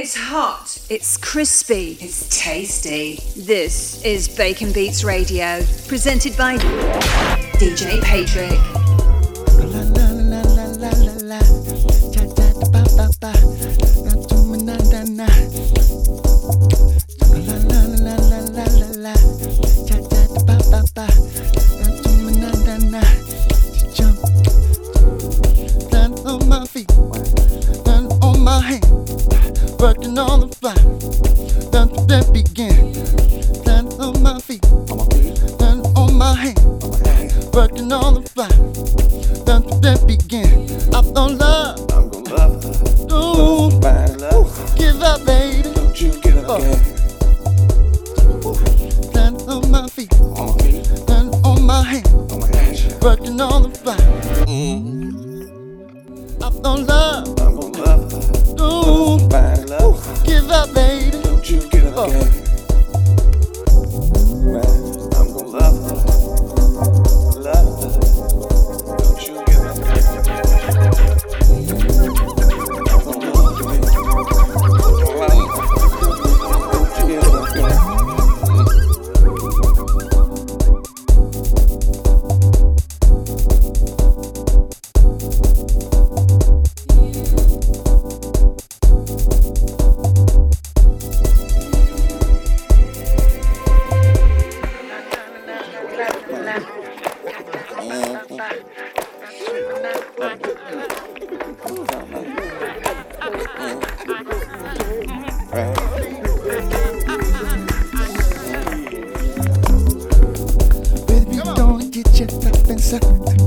It's hot. It's crispy. It's tasty. This is Baconbeats Radio, presented by DJ Paytric. accept.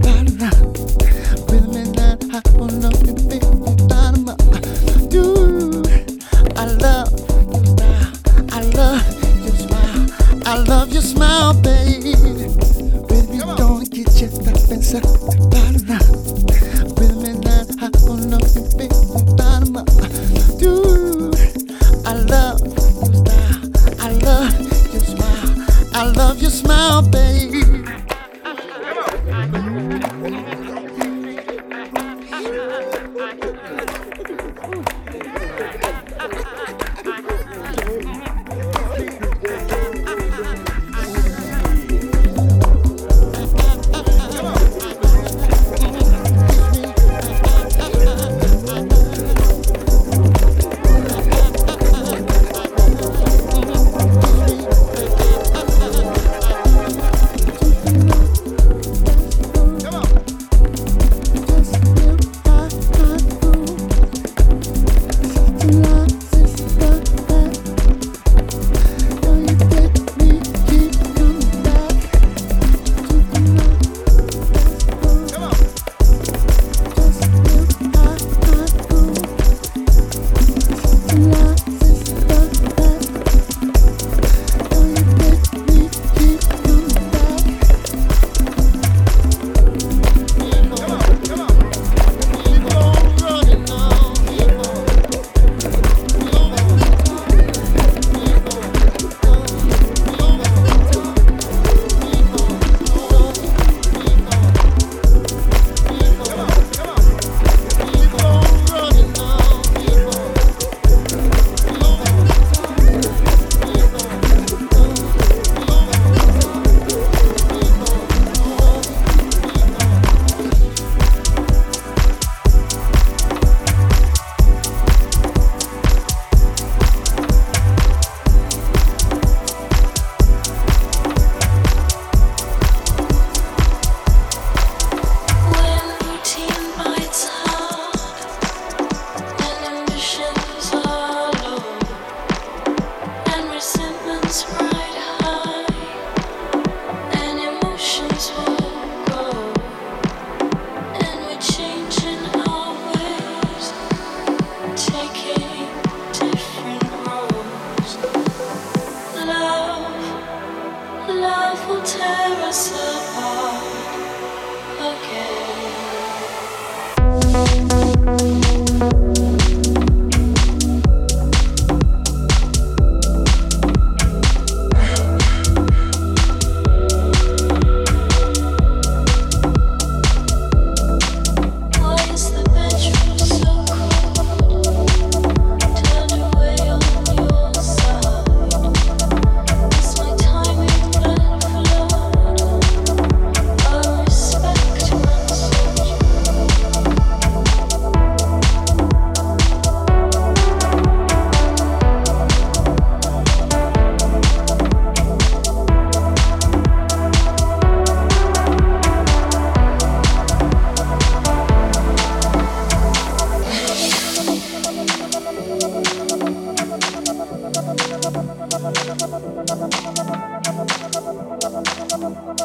Thank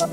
you.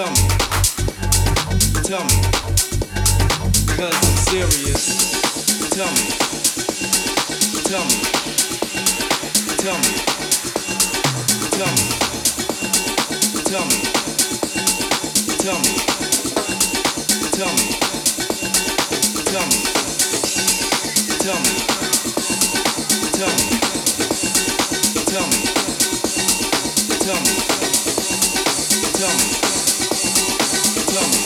Tell me, tell me, cause I'm serious. Tell me, tell me, tell me, tell me, tell me, tell me, tell me, tell me, tell me, tell me, tell me, tell me, tell me club.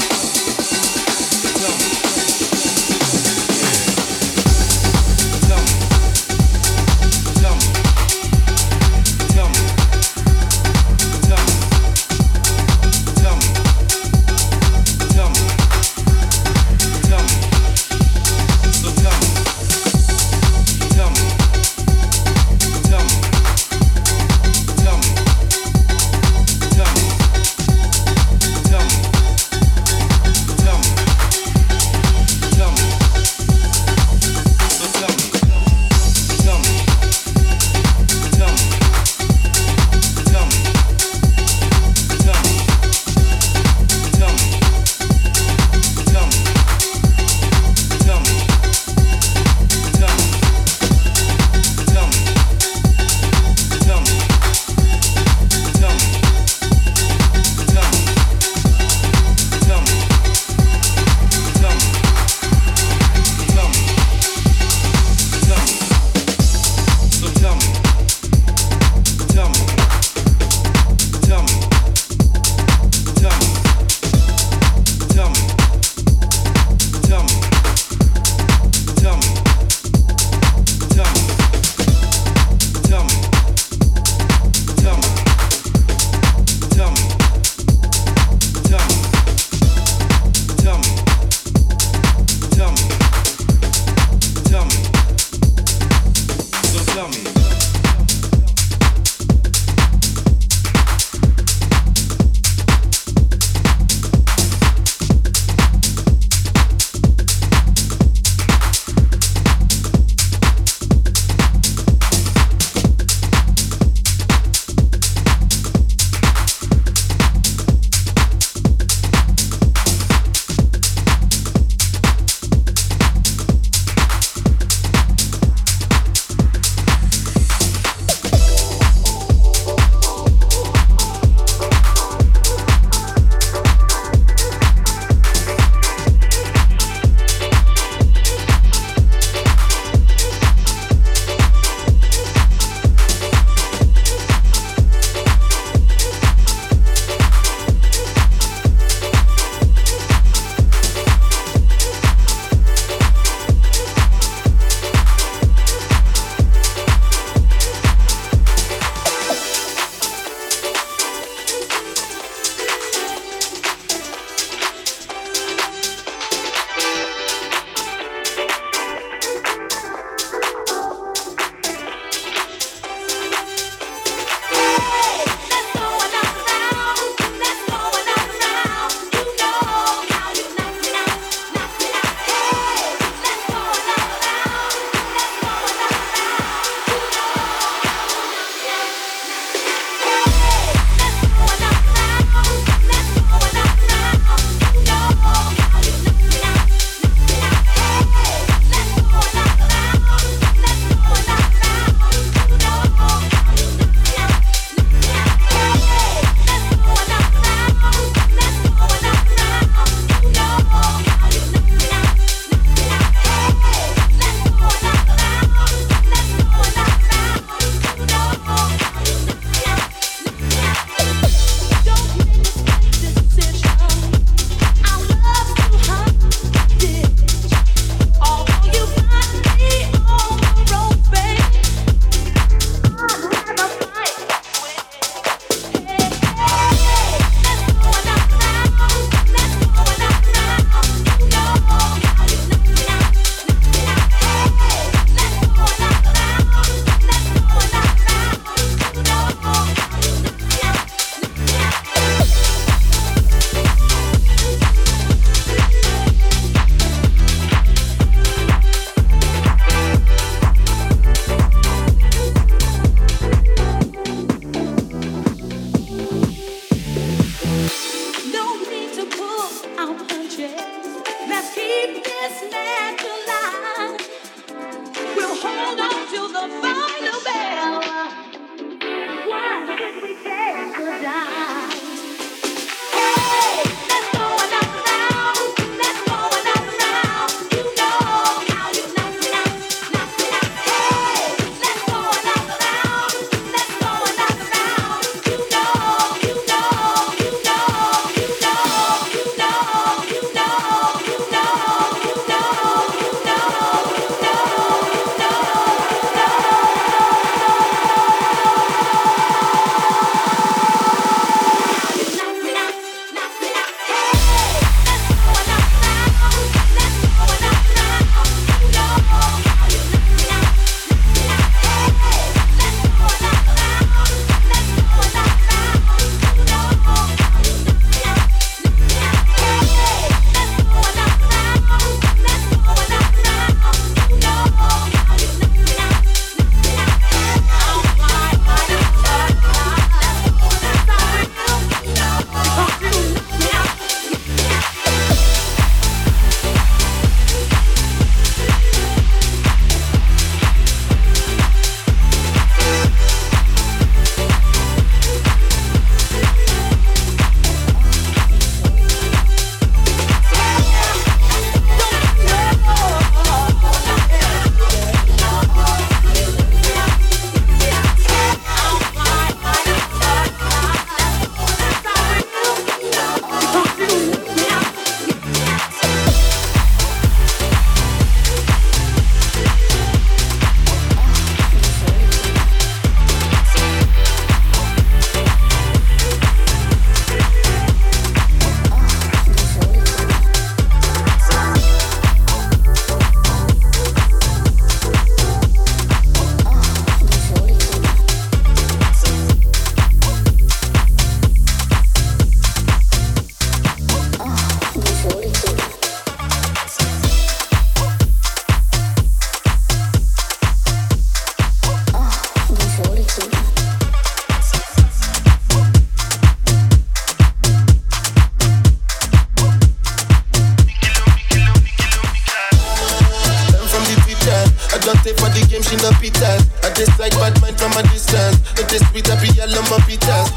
don't take for the game, she no pitas. I just like bad mind from a distance. It is sweet, I be a lump of pitas.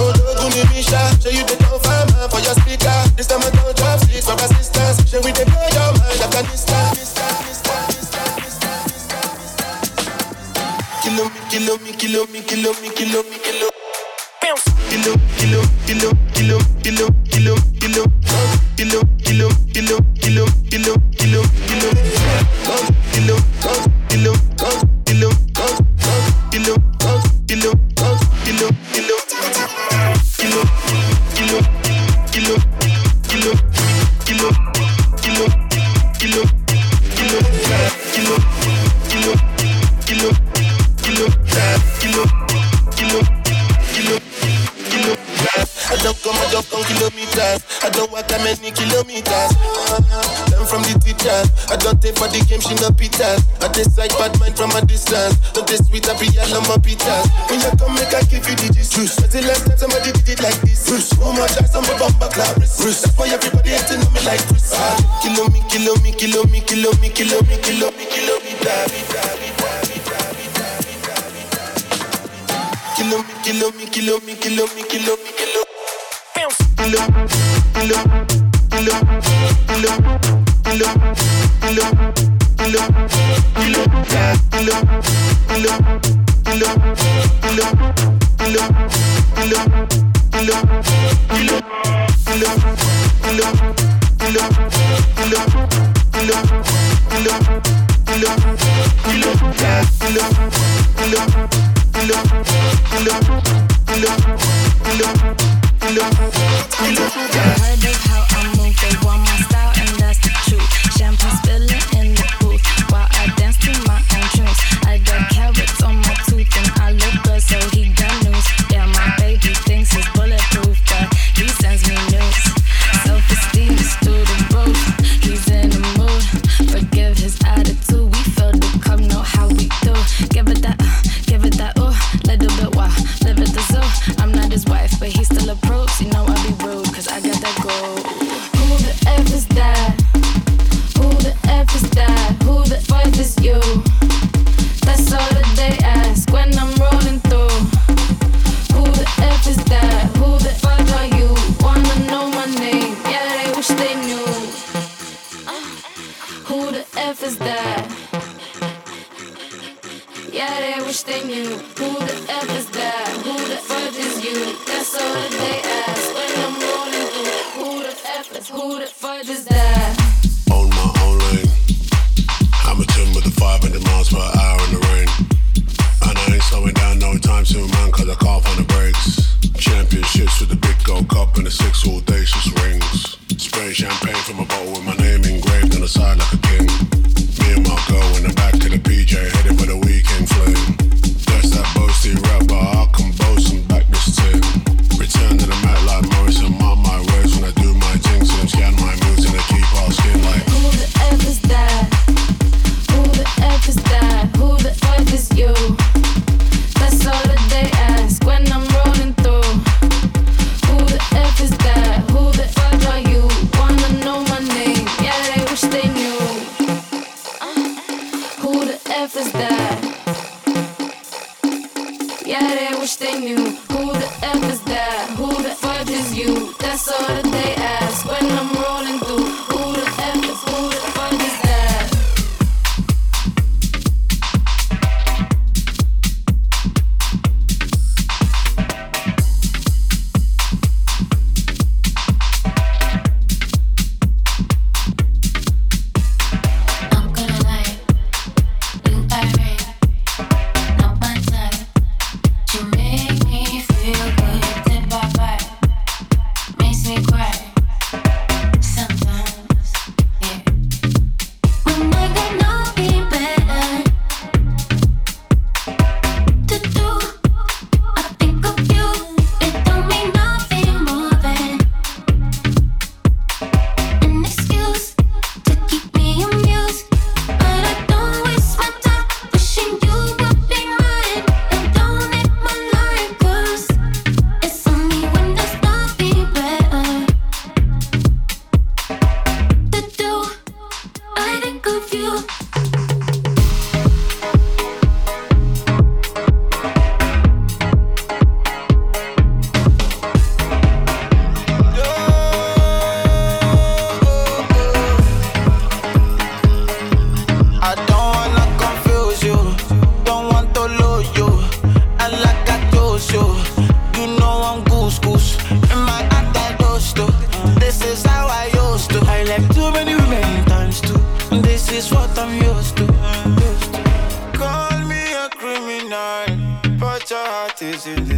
Oh, no, go me Misha. Show you the don't find man for your speaker. This time I don't drop six for assistance. Show we the blow your mind, Afghanistan. Kilo me, kilo me, kilo me, kilo me, kilo me, kilo. Bounce. Kilo, kilo, kilo, kilo, kilo, kilo, kilo, kilo. look, look. crazy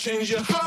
change your whole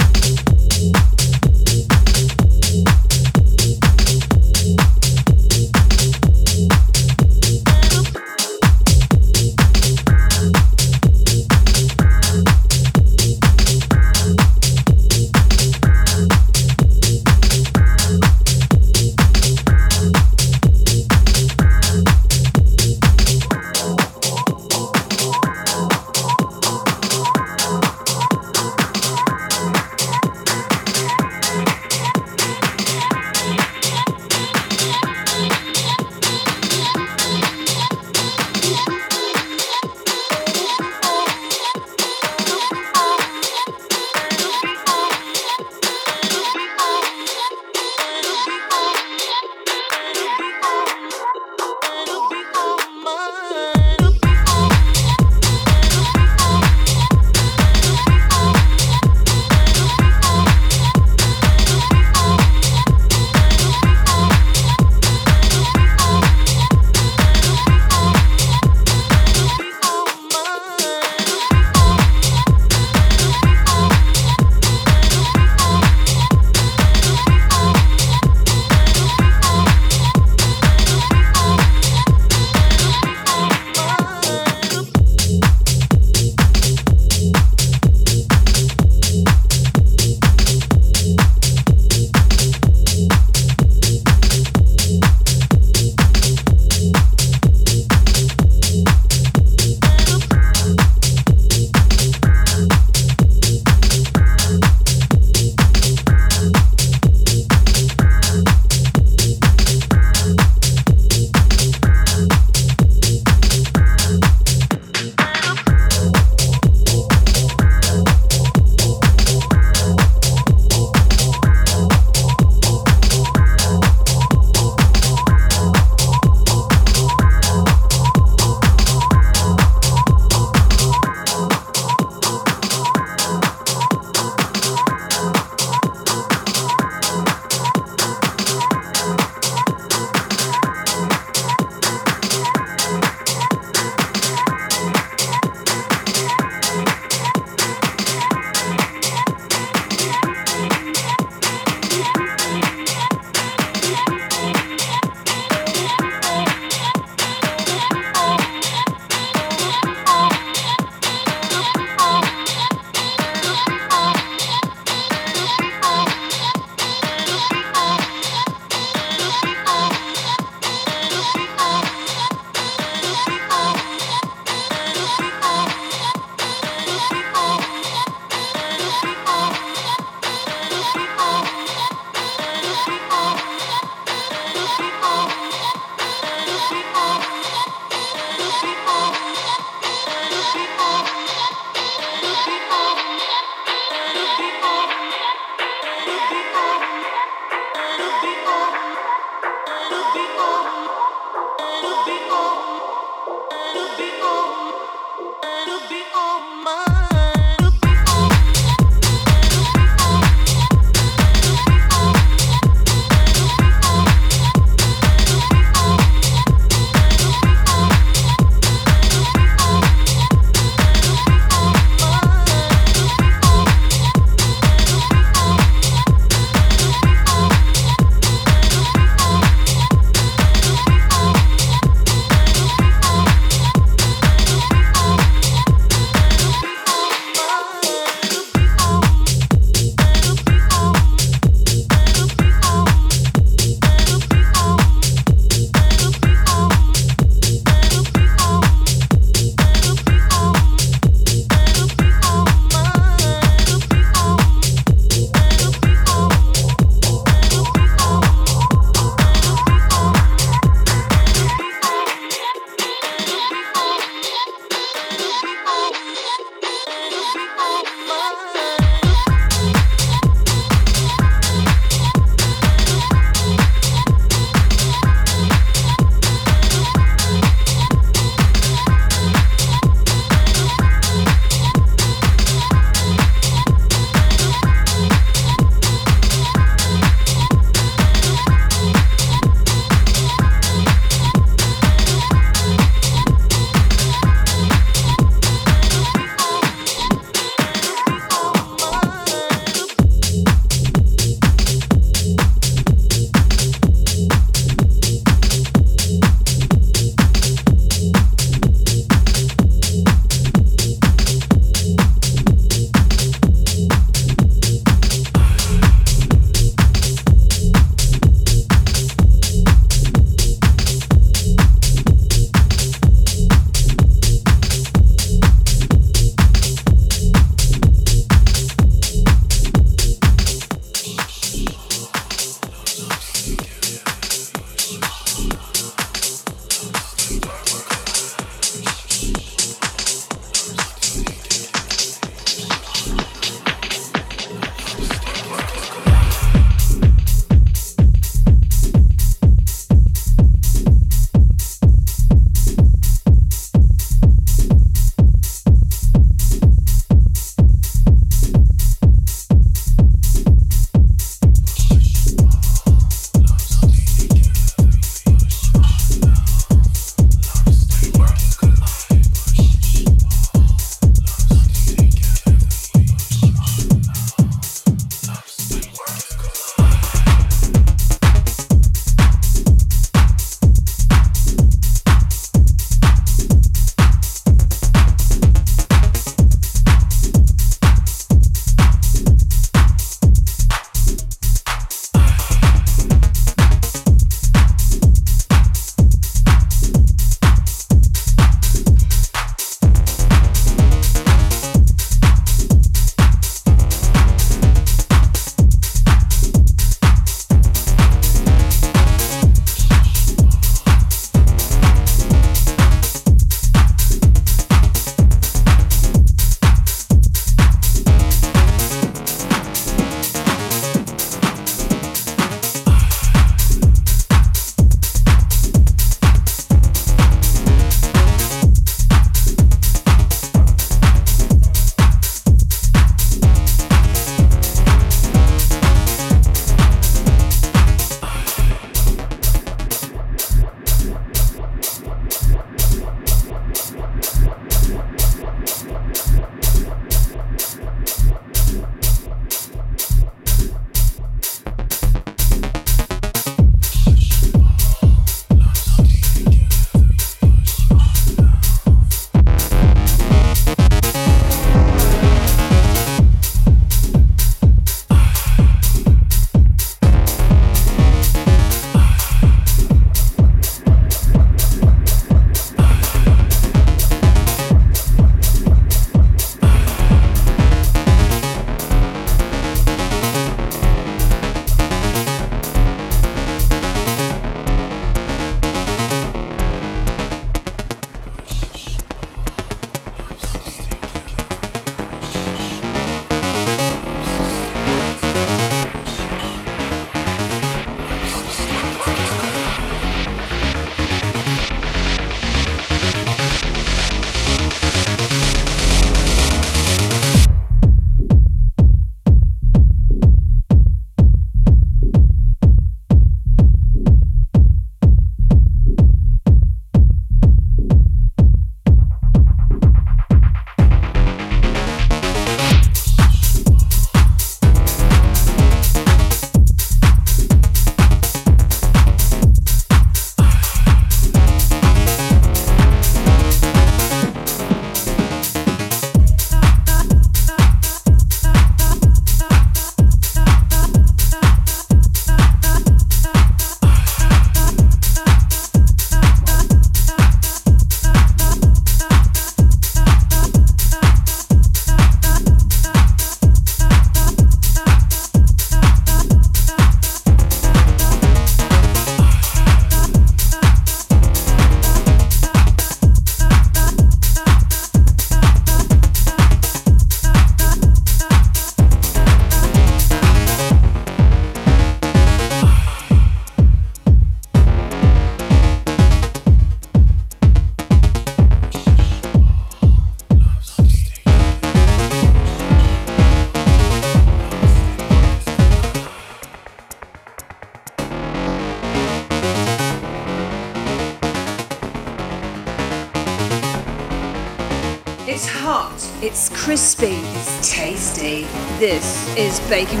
It's crispy.